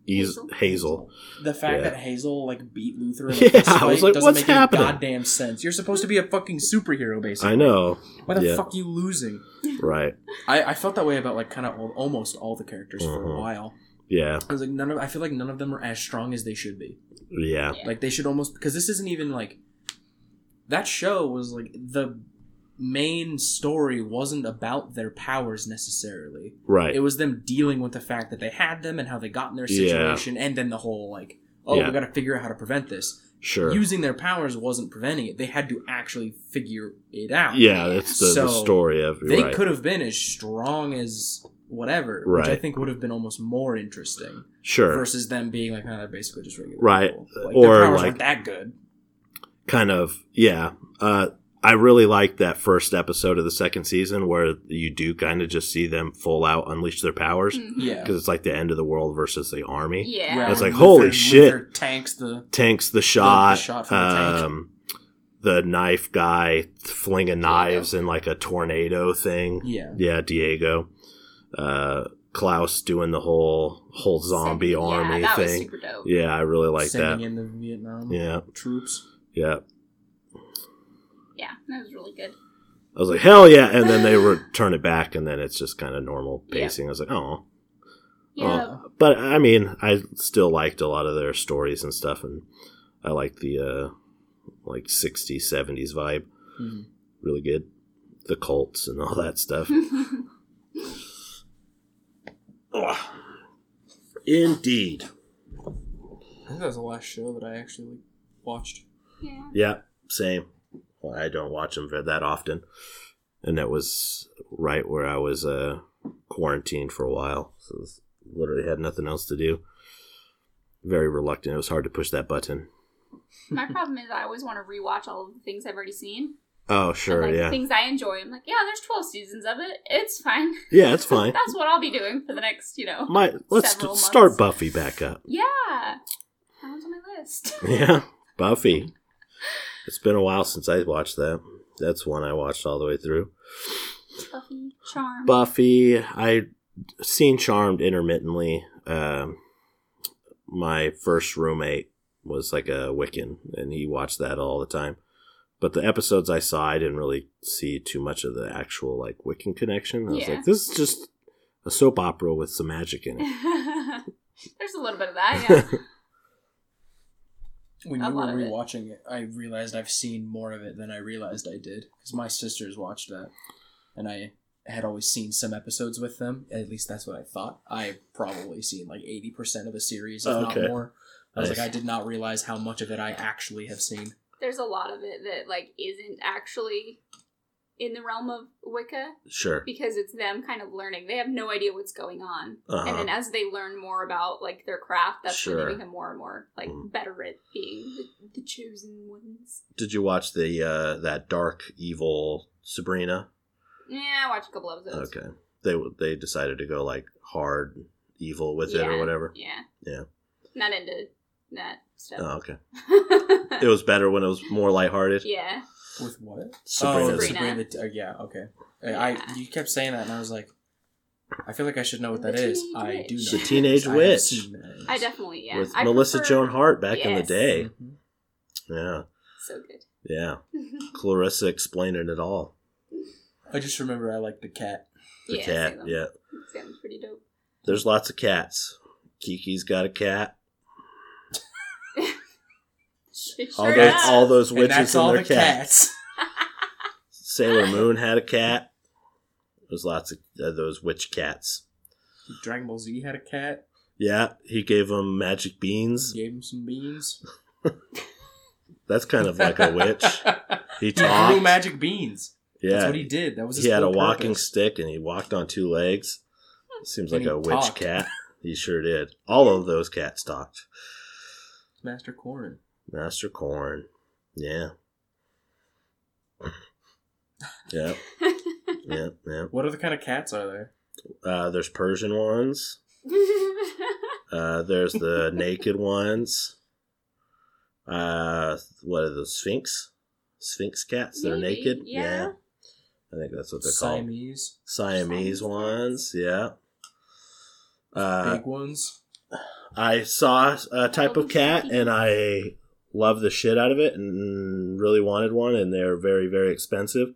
He's Hazel. Hazel. The fact Yeah. that Hazel like beat Luther in (laughs) Yeah, a fist I was like, doesn't what's make happening? any goddamn sense. You're supposed to be a fucking superhero, basically. I know. Why the Yeah. fuck you losing? Right. I, I felt that way about like kind of all, almost all the characters for Mhm. a while. Yeah. I was like, none of I feel like none of them are as strong as they should be. Yeah. Yeah. Like they should almost because this isn't even like that show was like the main story wasn't about their powers necessarily. Right. It was them dealing with the fact that they had them and how they got in their Yeah. situation, and then the whole like, oh, Yeah. we got to figure out how to prevent this. Sure. Using their powers wasn't preventing it; they had to actually figure it out. yeah, that's the, the So, story of they right. could have been as strong as whatever, which I think would have been almost more interesting Sure. versus them being like, oh, they're basically just regular Right. people. Like, Or, their powers like- aren't that good. kind of yeah. Uh I really liked that first episode of the second season where you do kind of just see them full out unleash their powers Mhm. Yeah. because it's like the end of the world versus the army. Yeah. Where It's like, Luther- holy Luther shit. Tanks the Tanks the shot, shot from the tank. um, the knife guy flinging knives in like a tornado thing. yeah. Yeah, Diego. Uh, Klaus doing the whole whole zombie Sending- army yeah, that Was thing. super dope. Yeah, I really like sending that. in the Vietnam Yeah, troops. yeah. Yeah, that was really good. I was like, hell yeah! And then they return (laughs) it back, and then it's just kind of normal Yeah. pacing. I was like, oh. Yeah. But I mean, I still liked a lot of their stories and stuff, and I like the uh, like 60s, 70s vibe. Mhm. Really good. The cults and all that stuff. (laughs) Ugh. Indeed. I think that was the last show that I actually watched. yeah. Yeah, same. Well, I don't watch them that often, and that was right where I was uh, quarantined for a while, so literally had nothing else to do. Very reluctant. It was hard to push that button. My problem is I always want to rewatch all of the things I've already seen. Oh, sure, like, yeah, The things I enjoy. I'm like, yeah, there's 12 seasons of it. It's fine. (laughs) yeah, it's fine. That's what I'll be doing for the next, you know. My let's st- start. Buffy back up. Yeah. That was on my list. (laughs) Yeah, Buffy. (laughs) It's been a while since I watched that. That's one I watched all the way through. Buffy, Charm. Buffy, I seen Charmed intermittently. Um, my first roommate was like a Wiccan, and he watched that all the time. But the episodes I saw, I didn't really see too much of the actual like Wiccan connection. I was Yeah. like, this is just a soap opera with some magic in it. (laughs) There's a little bit of that, yeah. (laughs) When A you were lot of it. rewatching it, I realized I've seen more of it than I realized I did because my sisters watched that, and I had always seen some episodes with them. At least that's what I thought. I've probably seen like eighty percent of a series, if Okay. not more. I was Nice. like, I did not realize how much of it I actually have seen. There's a lot of it that like isn't actually in the realm of Wicca sure. because it's them kind of learning. They have no idea what's going on. Uh-huh. And then as they learn more about like their craft, that's when Sure. they become more and more like Mm. better at being the, the chosen ones. Did you watch the uh, that dark evil Sabrina? Yeah, I watched a couple episodes. Okay, they they decided to go like hard evil with it or whatever. Yeah. Yeah. Not into that stuff. Oh, okay. (laughs) It was better when it was more lighthearted. yeah. With what? Sabrina. Oh, Sabrina. Sabrina. uh, yeah, okay. I, Yeah. I you kept saying that, and I was like, I feel like I should know what The that is. Teenage I do know. The what Teenage it is. I Witch. seen that. I definitely yeah. with I Melissa prefer- Joan Hart back in the Yes. day. Mhm. Yeah, So good. yeah. (laughs) Clarissa explaining it all. I just remember I liked the cat. The yeah, cat. same. Yeah, Sounds pretty dope. there's lots of cats. Kiki's got a cat. She All those all those and witches that's and all their the cats. cats. Sailor Moon had a cat. There's lots of uh, those witch cats. Dragon Ball Z had a cat. Yeah, he gave them magic beans. Gave him some beans. (laughs) That's kind of like a witch. He he grew magic beans. That's Yeah, what he did. That was his he had a whole walking purpose. stick and he walked on two legs. Seems And like he a witch cat. He sure did. All of those cats talked. Master Korin. Master Korin. Yeah. (laughs) Yeah, yeah, yeah. What other kind of cats are there? Uh, there's Persian ones. (laughs) Uh, there's the naked ones. Uh, what are those? Sphynx? Sphynx cats? They're Maybe, naked? yeah. I think that's what they're called. Siamese. Siamese Siamese ones, yeah. Uh, big ones. I saw a type of cat and I love the shit out of it and really wanted one, and they're very, very expensive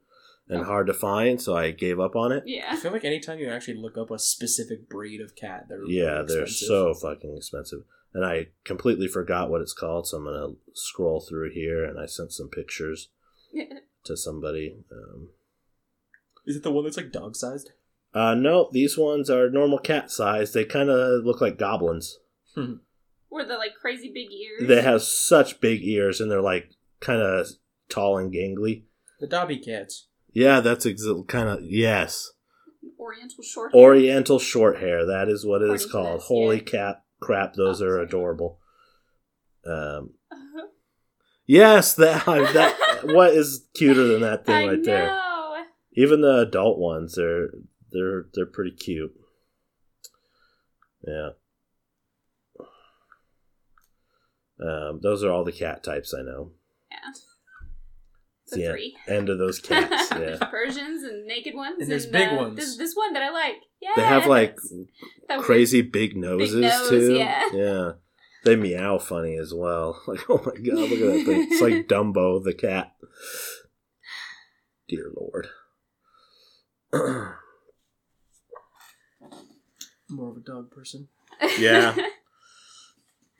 and Oh. hard to find, so I gave up on it. Yeah. I feel like anytime you actually look up a specific breed of cat, they're Yeah, really they're so fucking expensive. And I completely forgot what it's called, so I'm gonna scroll through here and I sent some pictures to somebody. Um, Is it the one that's like dog sized? uh, no, these ones are normal cat size. They kind of look like goblins. Were the like crazy big ears? They have such big ears and they're like kind of tall and gangly. The Dobby cats. Yeah, that's ex- kind of yes. Oriental short. hair. Oriental short hair. That is what it is According to called. this, Holy yeah. cap, crap! Those Oh, are sorry. adorable. Um, yes, that that (laughs) what is cuter than that thing I right know. there? Even the adult ones, they're they're they're pretty cute. Yeah. Um, those are all the cat types I know. Yeah. It's The the three. end of those cats. (laughs) Yeah. Persians and naked ones. And there's big uh, ones. This, this one that I like. Yeah. They have like That weird- crazy big noses nose, too. yeah. (laughs) Yeah. They meow funny as well. (laughs) Like, oh my god, look at that thing. It's like Dumbo the cat. Dear Lord. (clears throat) More of a dog person. Yeah.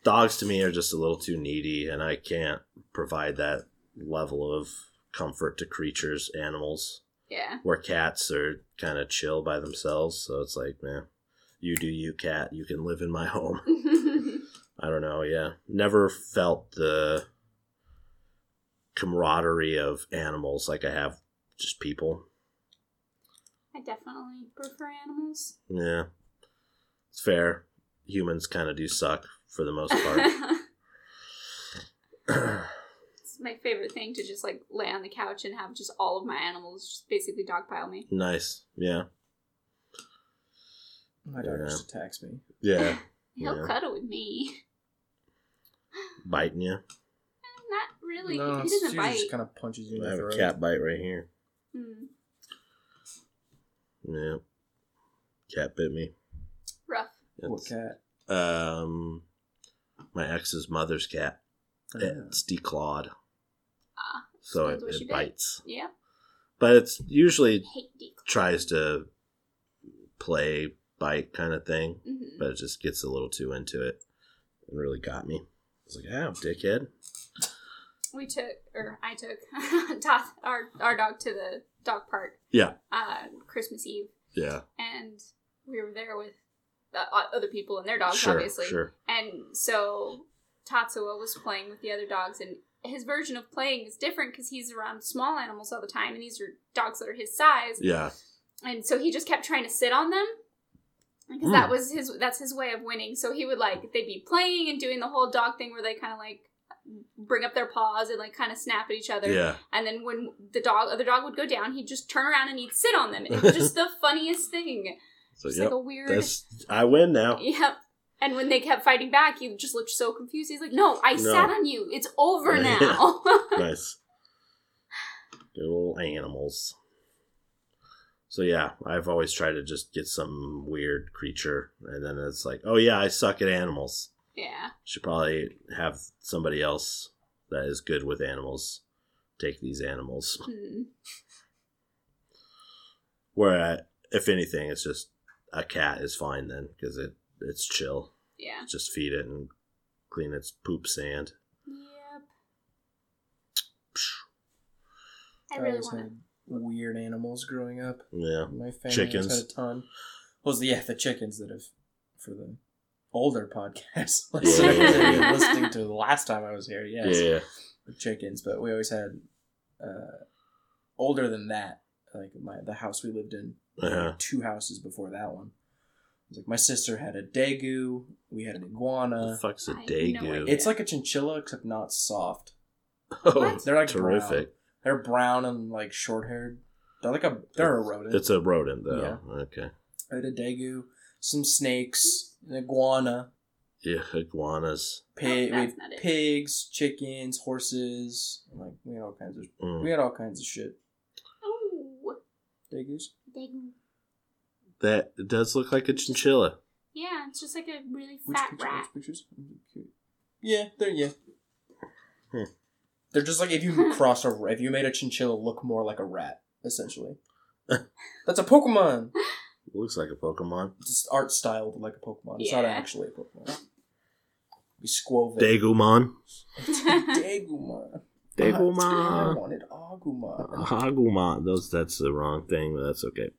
Dogs to me are just a little too needy, and I can't provide that level of comfort to creatures, animals. yeah. Where cats are kind of chill by themselves, so it's like, man, you do you, cat. You can live in my home. (laughs) I don't know, yeah. Never felt the camaraderie of animals like I have just people. I definitely prefer animals. Yeah. It's fair. Humans kind of do suck for the most (laughs) part. it's my favorite thing to just like lay on the couch and have just all of my animals just basically dogpile me. nice. Yeah. My dog Yeah. just attacks me. Yeah. (laughs) He'll Yeah. cuddle with me. Biting you. Not really. no, he doesn't usually bite. just kind of punches you in I the have a cat bite right here. Hmm. Yeah. Cat bit me. Rough. What It's, cat? um my ex's mother's cat. It's declawed, Ah, so Depends it, what she it did. bites. yeah. But it's usually tries to play bite kind of thing, Mhm. but it just gets a little too into it and really got me. I was like, "Oh, dickhead." We took, or I took, (laughs) Toth, our our dog to the dog park. Yeah. Uh, Christmas Eve, Yeah, and we were there with other people and their dogs, sure, obviously. sure. And so Tatsuo was playing with the other dogs, and his version of playing is different because he's around small animals all the time, and these are dogs that are his size. Yeah, And so he just kept trying to sit on them because Hmm. that was his that's his way of winning. So he would like they'd be playing and doing the whole dog thing where they kind of like bring up their paws and like kind of snap at each other. yeah. And then when the dog other dog would go down, he'd just turn around and he'd sit on them. It was (laughs) just the funniest thing. So Just yep, like a weird I win now. Yep. And when they kept fighting back, he just looked so confused. He's like, "No, I No. sat on you. It's over (laughs) now." (laughs) nice. (laughs) Good little animals. So yeah, I've always tried to just get some weird creature, and then it's like, oh yeah, I suck at animals. yeah. Should probably have somebody else that is good with animals take these animals. Hmm. Where, I, if anything, it's just a cat is fine then because it it's chill. Yeah. Just feed it and clean its poop sand. Yep. Psh, I I really want to. weird animals growing up. Yeah, My family Chickens. has had a ton. Well, yeah, the chickens that have for the older (laughs) podcast Yeah, listening, yeah, yeah. listening to the last time I was here. Yes, yeah, the chickens. But we always had uh, older than that. Like my the house we lived in, Uh-huh. two houses before that one. It was like my sister had a degu. We had an The iguana. fuck's a I have no. It's like a chinchilla except not soft. (laughs) oh, What? They're like terrific. They're brown and like short haired. They're like a they're a rodent. It's a rodent though. Yeah. Okay. I had a degu, some snakes, an iguana, Yeah, iguanas. pig, Oh, we had not it. pigs, chickens, horses. Like we had all kinds of Mm. we had all kinds of shit. Oh, Degus. Dang. That it does look like a chinchilla. Yeah, it's just like a really Which fat picture? rat. Which pictures? Yeah, they're yeah. Hmm. They're just like if you (laughs) cross a if you made a chinchilla look more like a rat, essentially. (laughs) That's a Pokemon. looks like a Pokemon. It's just art styled like a Pokemon. It's not Yeah. actually a Pokemon. Be Squoven. Dagumon. (laughs) Dagumon. I wanted Agumon. Hagumon. Those that's the wrong thing, but that's okay.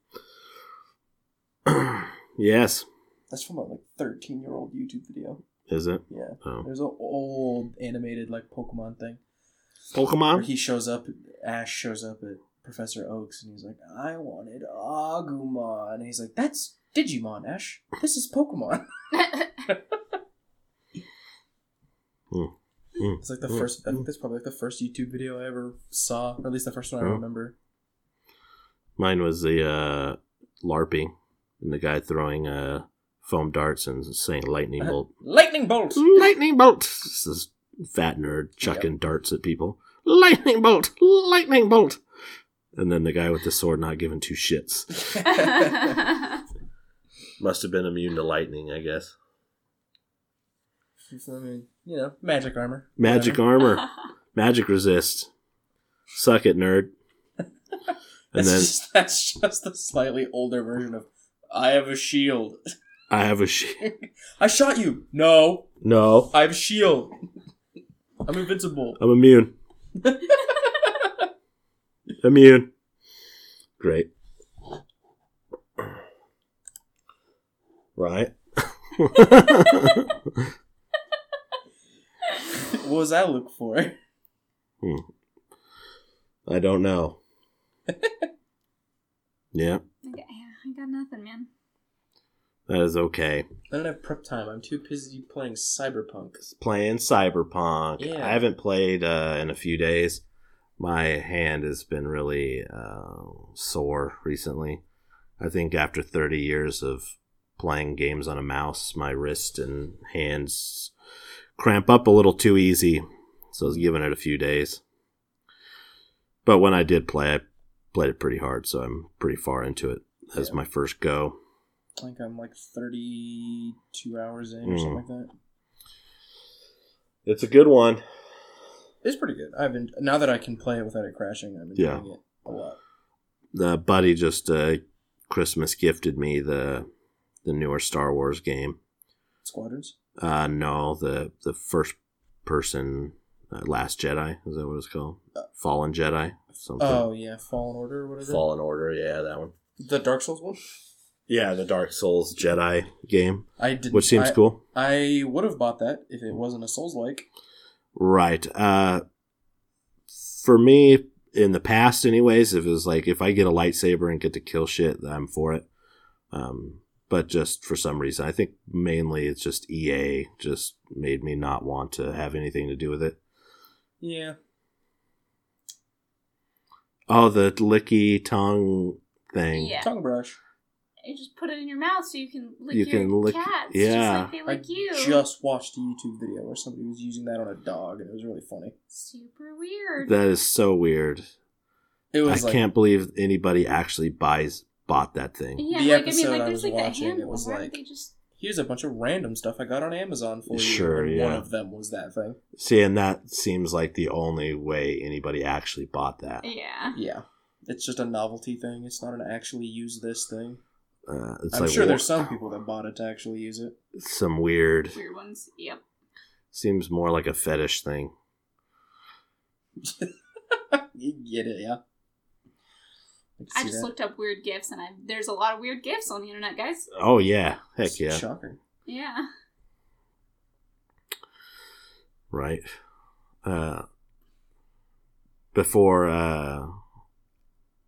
(clears throat) yes. That's from a like thirteen year old YouTube video. Is it? Yeah. Oh. There's an old animated like Pokemon thing where Pokemon? he shows up. Ash shows up at Professor Oaks and he's like, "I wanted Agumon," and he's like, "That's Digimon, Ash. This is Pokemon." (laughs) Hmm. It's like the Hmm. first. I think that's probably like the first YouTube video I ever saw, or at least the first one I Oh. remember. Mine was the uh LARPing and the guy throwing uh foam darts and saying lightning bolt. Lightning bolt. lightning bolt. This is fat nerd chucking darts at people. Lightning bolt, lightning bolt. And then the guy with the sword not giving two shits. (laughs) Must have been immune to lightning, I guess. I mean, you know, magic armor. Magic Whatever. armor, (laughs) magic resist. Suck it, nerd. (laughs) And That's then just, that's just the slightly older version of I have a shield. I have a sh- (laughs) I shot you. No, no. I have a shield. I'm invincible. I'm immune. immune. Great. Right. What was that look for? Hmm. I don't know. (laughs) yeah, Okay, I got nothing, man. that is okay. I don't have prep time. I'm too busy playing Cyberpunk. Playing Cyberpunk. Yeah. I haven't played uh, in a few days. My hand has been really uh, sore recently. I think after 30 years of playing games on a mouse, my wrist and hands cramp up a little too easy. So I was giving it a few days. But when I did play, I played it pretty hard, so I'm pretty far into it as Yeah. my first go. I think I'm like 32 hours in or Mm. something like that. It's a good one. It's pretty good. I've been now that I can play it without it crashing. I'm enjoying Yeah. it a lot. The buddy just uh, Christmas gifted me the the newer Star Wars game. Squadrons. Uh, no, the the first person uh, Last Jedi is that what it's called? Fallen Jedi. Something. Oh yeah, Fallen Order or whatever. Fallen Order. Yeah, that one. The Dark Souls one. Yeah, the Dark Souls Jedi game, I did. which seems I, cool. I would have bought that if it wasn't a Souls like. Right. Uh, for me, in the past, anyways, if it was like if I get a lightsaber and get to kill shit, I'm for it. Um, but just for some reason, I think mainly it's just EA just made me not want to have anything to do with it. Yeah. Oh, the licky tongue thing. Yeah. Tongue brush. You just put it in your mouth so you can lick You your can lick- cats. yeah. Just like they I you. just watched a YouTube video where somebody was using that on a dog, and it was really funny. Super weird. That is so weird. It I was like can't believe anybody actually buys bought that thing. yeah, the like, episode I mean, like, I was like watching, it was like- just here's a bunch of random stuff I got on Amazon for you. Sure, and yeah. One of them was that thing. See, and that seems like the only way anybody actually bought that. yeah. Yeah. It's just a novelty thing. It's not an actually use this thing. Uh, it's I'm like sure wa- there's some people that bought it to actually use it. some weird. Weird ones. Yep. Seems more like a fetish thing. (laughs) you get it, yeah. Can I just that. looked up weird gifts, and I there's a lot of weird gifts on the internet, guys. Oh yeah, heck It's yeah, Shocker. Yeah. right. Uh, before uh,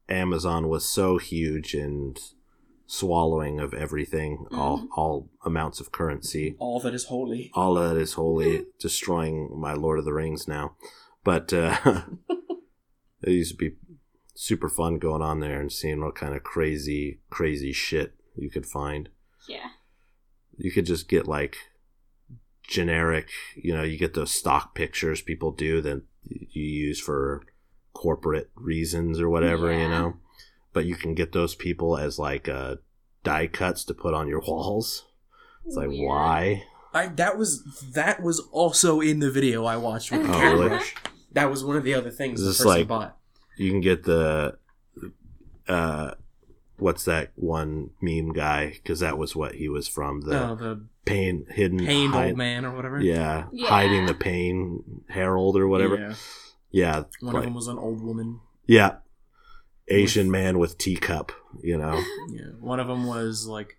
Amazon was so huge and swallowing of everything, all Mhm. all amounts of currency, All that is holy. all that is holy, destroying my Lord of the Rings now. But uh, (laughs) it used to be super fun going on there and seeing what kind of crazy, crazy shit you could find. Yeah. You could just get like generic, you know, you get those stock pictures people do that you use for corporate reasons or whatever, you know. But you can get those people as like uh, die cuts to put on your walls. It's like Weird. why? I that was that was also in the video I watched with the (laughs) Oh, cat really? That was one of the other things Is the this person like- bought. You can get the uh what's that one meme guy because that was what he was from the oh, the pain hidden pained hide- old man or whatever. yeah, Yeah. hiding the pain Harold or whatever Yeah. yeah One like- of them was an old woman. yeah asian With- man with teacup you know (laughs) Yeah. One of them was like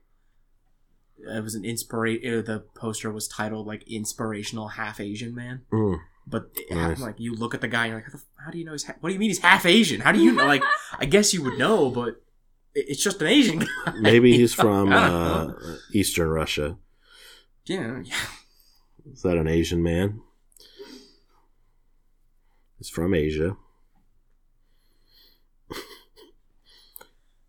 it was an inspiration. The poster was titled like "Inspirational Half Asian Man," Mm. But Nice. like you look at the guy and you're like, how, do you know he's? Ha- what do you mean he's half Asian? How do you know? Like, I guess you would know, but it- it's just an Asian guy. (laughs) maybe he's (laughs) from uh eastern russia yeah, yeah. is that an asian man he's from asia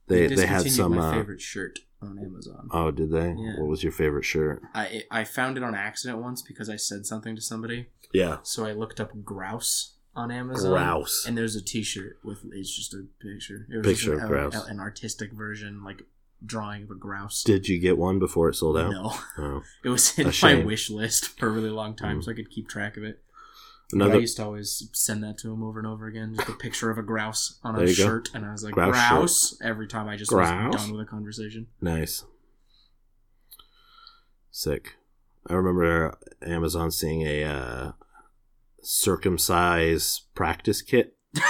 they they had some my uh, favorite shirt on Amazon. oh did they Yeah. what was your favorite shirt I I found it on accident once because I said something to somebody. Yeah So I looked up grouse on Amazon. grouse And there's a T-shirt with it's just a picture. It was Picture just of an, grouse. an artistic version, like drawing of a grouse. Did you get one before it sold out? No, (laughs) Oh. (laughs) it was in A my shame. wish list for a really long time, Mm. so I could keep track of it. But I used to always send that to him over and over again, just a picture of a grouse on a you go. shirt, and I was like, Grouse "Grouse!" every time I just Grouse? was done with a conversation. nice. Sick. I remember Amazon seeing a uh, circumcise practice kit. (laughs)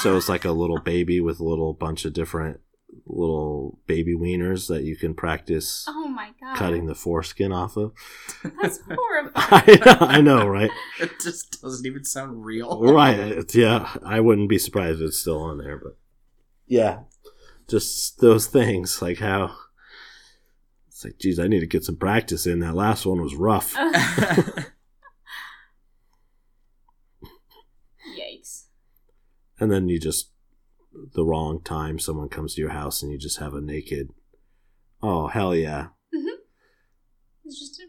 so it's like a little baby with a little bunch of different little baby wieners that you can practice Oh my god. cutting the foreskin off of. That's (laughs) horrible. I, I know, right? (laughs) it just doesn't even sound real. right. Yeah, I wouldn't be surprised if it's still on there, but yeah, just those things like how it's like, geez, I need to get some practice in. That last one was rough. And then you just the wrong time someone comes to your house and you just have a naked. Oh hell yeah! Mm-hmm. It's just a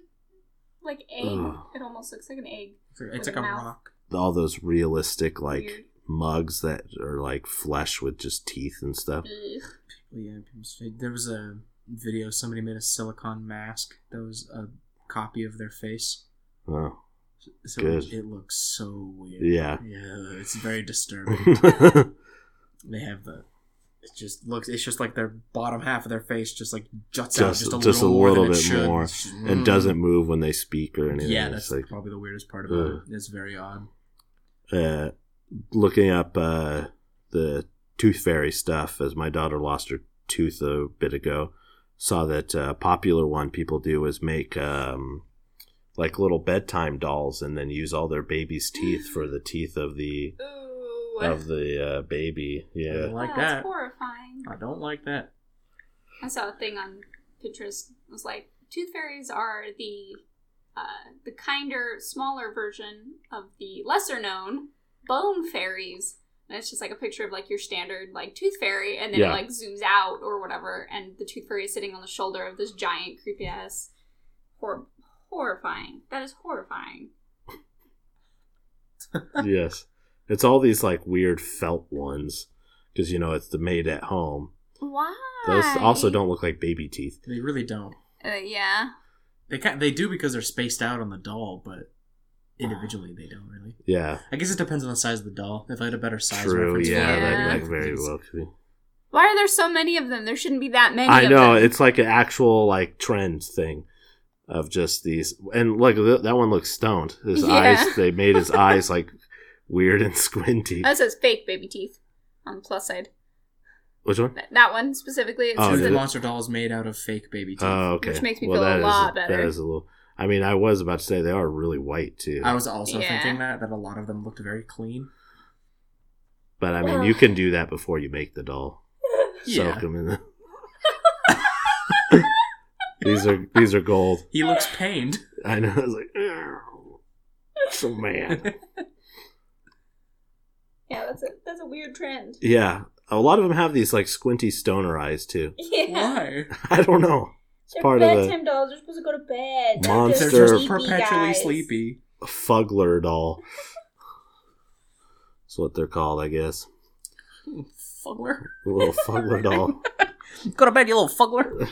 like egg. Ugh. It almost looks like an egg. it's With like a a mouth. rock. All those realistic like Weird. mugs that are like flesh with just teeth and stuff. Ugh. Yeah, people's face. There was a video somebody made a silicone mask that was a copy of their face. Oh, So Good. it looks so weird. Yeah. Yeah, it's very disturbing. (laughs) they have the. It just looks. It's just like their bottom half of their face just like juts out Just- just a just little, a more little than bit more, just- and mm. doesn't move when they speak or anything. Yeah, that's like probably the weirdest part about Ugh. it. It's very odd. uh, looking up uh, the tooth fairy stuff as my daughter lost her tooth a bit ago. Saw that uh, popular one people do is make um, like little bedtime dolls and then use all their baby's teeth for the teeth of the Ooh. of the uh, baby. I Yeah, don't like That's that. horrifying. I don't like that. I saw a thing on Pinterest. It was like tooth fairies are the uh, the kinder, smaller version of the lesser known bone fairies. And it's just like a picture of like your standard like tooth fairy, and then Yeah. it like zooms out or whatever, and the tooth fairy is sitting on the shoulder of this giant creepy ass, hor- horrifying. That is horrifying. (laughs) yes. It's all these like weird felt ones because you know it's the made at home. Why? Those also don't look like baby teeth. They really don't. Uh, yeah. They can They do because they're spaced out on the doll, but individually they don't really. Yeah, I guess it depends on the size of the doll. If I had a better size true. reference, Yeah, for Yeah. that, maybe that very well could be. Why are there so many of them? There shouldn't be that many. I of know them. it's like an actual like trend thing of just these, and look, th- that one looks stoned. His (laughs) Yeah. eyes, they made his eyes like weird and (laughs) squinty. Oh, that says fake baby teeth on the plus side. Which one? That- That one specifically, it Oh, says the it? monster doll is made out of fake baby teeth. Oh, okay. Which makes me well, feel a that is lot better. That is a little. I mean, I was about to say they are really white too, I was also Yeah. thinking that that a lot of them looked very clean. but I mean, you can do that before you make the doll. (laughs) Yeah. Soak them in the. These are these are gold. He looks pained. I know. I was like, "Ew, so mad. (laughs) Yeah, that's a that's a weird trend. Yeah, a lot of them have these like squinty stoner eyes too. (laughs) Yeah, Why? (laughs) I don't know. they're part of the- bedtime dolls. They're supposed to go to bed. They're Monster- They're They're just perpetually sleepy. A Fuggler doll. That's what they're called, I guess. Fuggler. A little Fuggler doll. Go to bed, you little fuggler.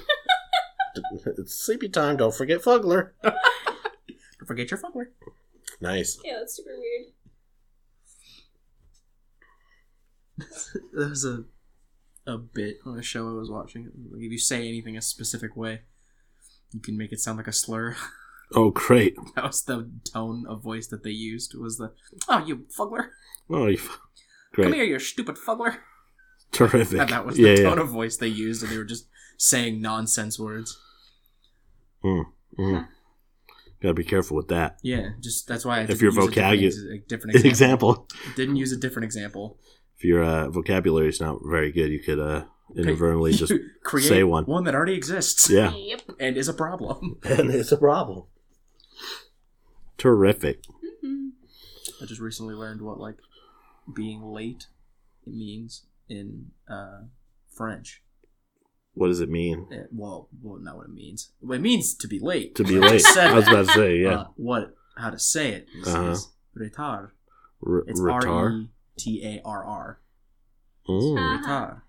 It's (laughs) sleepy time. Don't forget Fuggler. (laughs) Don't forget your fuggler. Nice. Yeah, that's super weird. There's a a bit on a show I was watching. Like, if you say anything a specific way, you can make it sound like a slur. (laughs) Oh, great. That was the tone of voice that they used. Was the oh you fuggler, Oh, you, come great. here, you stupid fuggler. Terrific. And that was the yeah, tone yeah. of voice they used, and they were just saying nonsense words. Mm. Gotta be careful with that. Yeah, just that's why I If your vocabulary different a different example. Example. Didn't use a different example. If your uh, vocabulary is not very good, you could uh, (laughs) inadvertently just (laughs) create say one. one that already exists. yeah, Yep. and is a problem. (laughs) and it's a problem. Terrific. Mhm. I just recently learned what like being late means in uh, French. What does it mean Eh, well, well, not what it means. Well, it means to be late. to be (laughs) late? said I was about to say, yeah. Uh, what? How to say it is, Uh-huh. is retard. R- It's. R E T A R R. Mm. Retard.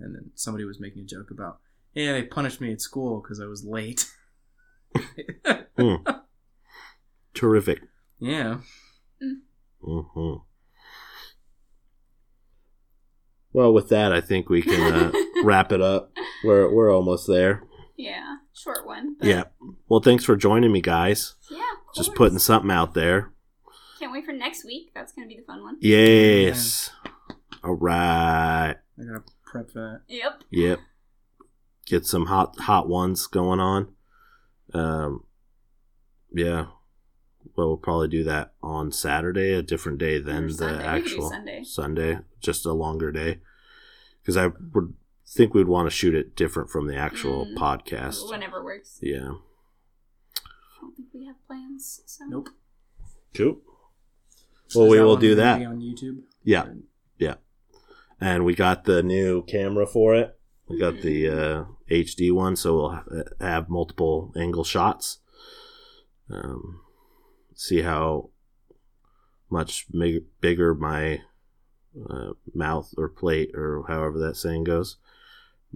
And then somebody was making a joke about, yeah, they punished me at school because I was late. (laughs) Terrific. yeah. hmm Well, with that, I think we can uh, (laughs) wrap it up. We're we're almost there. Yeah, short one. but- Yeah. Well, thanks for joining me, guys. Yeah. of Just putting something out there. Can't wait for next week. That's gonna be the fun one. Yes. All right. I gotta prep that. Yep. Yep. Get some hot hot ones going on. Um. Yeah. Well, we'll probably do that on Saturday, a different day than Or the Sunday. We could do actual Sunday. Sunday, just a longer day. Because I would think we'd want to shoot it different from the actual Mm. podcast. Whenever works. Yeah. I don't think we have plans. So. Nope. Cool. Well, is we will do that. on YouTube. Yeah. Yeah. And we got the new camera for it. We got the uh, HD one, so we'll have multiple angle shots. Um, see how much mig- bigger my uh, mouth or plate or however that saying goes.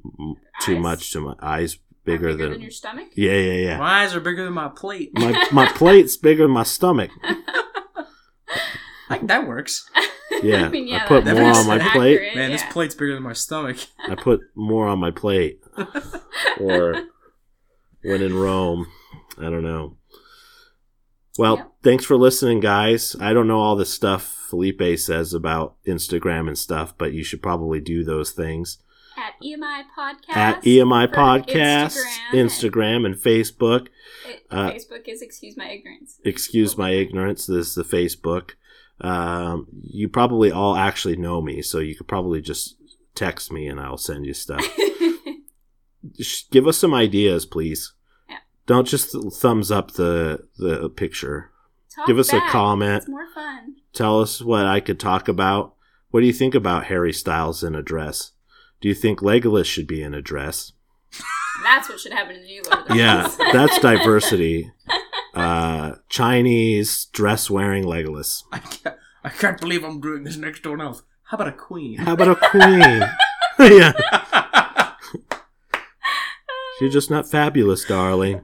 M- Too Eyes. much to my eyes bigger, bigger than, than your stomach. yeah, yeah, yeah. My eyes are bigger than my plate. My (laughs) my plate's bigger than my stomach. (laughs) Like, that works. (laughs) Yeah, I mean, yeah, I put more on my and plate. accurate, Man, this plate's bigger than my stomach. I put more on my plate. or when in Rome. I don't know. Well, Yeah. thanks for listening, guys. I don't know all the stuff Felipe says about Instagram and stuff, but you should probably do those things. At EMI podcast. At EMI Podcast, Instagram. Instagram, and Facebook. It- uh, Facebook is excuse my ignorance. Excuse my ignorance. This is the Facebook. Um, you probably all actually know me, so you could probably just text me and I'll send you stuff. (laughs) Give us some ideas, please. Yeah. Don't just th- thumbs up the the picture. Talk give us back. a comment. It's more fun. Tell us what I could talk about. What do you think about Harry Styles in a dress? Do you think Legolas should be in a dress? That's what should happen in the new Lord Yeah, (laughs) that's diversity. Uh, Chinese dress wearing Legolas. I can't, I can't believe I'm doing this next door elf. How about a queen? How about a queen? (laughs) yeah, (laughs) you're just not fabulous, darling.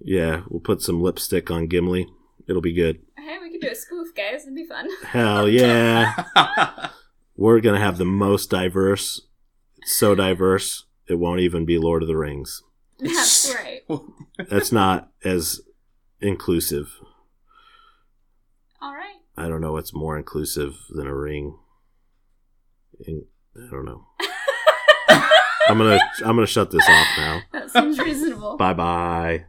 Yeah, we'll put some lipstick on Gimli. It'll be good. hey, we could do a spoof, guys. It'd be fun. Hell yeah. We're going to have the most diverse, so diverse, it won't even be Lord of the Rings. (laughs) That's (laughs) right. That's not as inclusive. All right. I don't know what's more inclusive than a ring. In- I don't know. (laughs) I'm gonna I'm gonna shut this off now. That seems reasonable. Bye bye.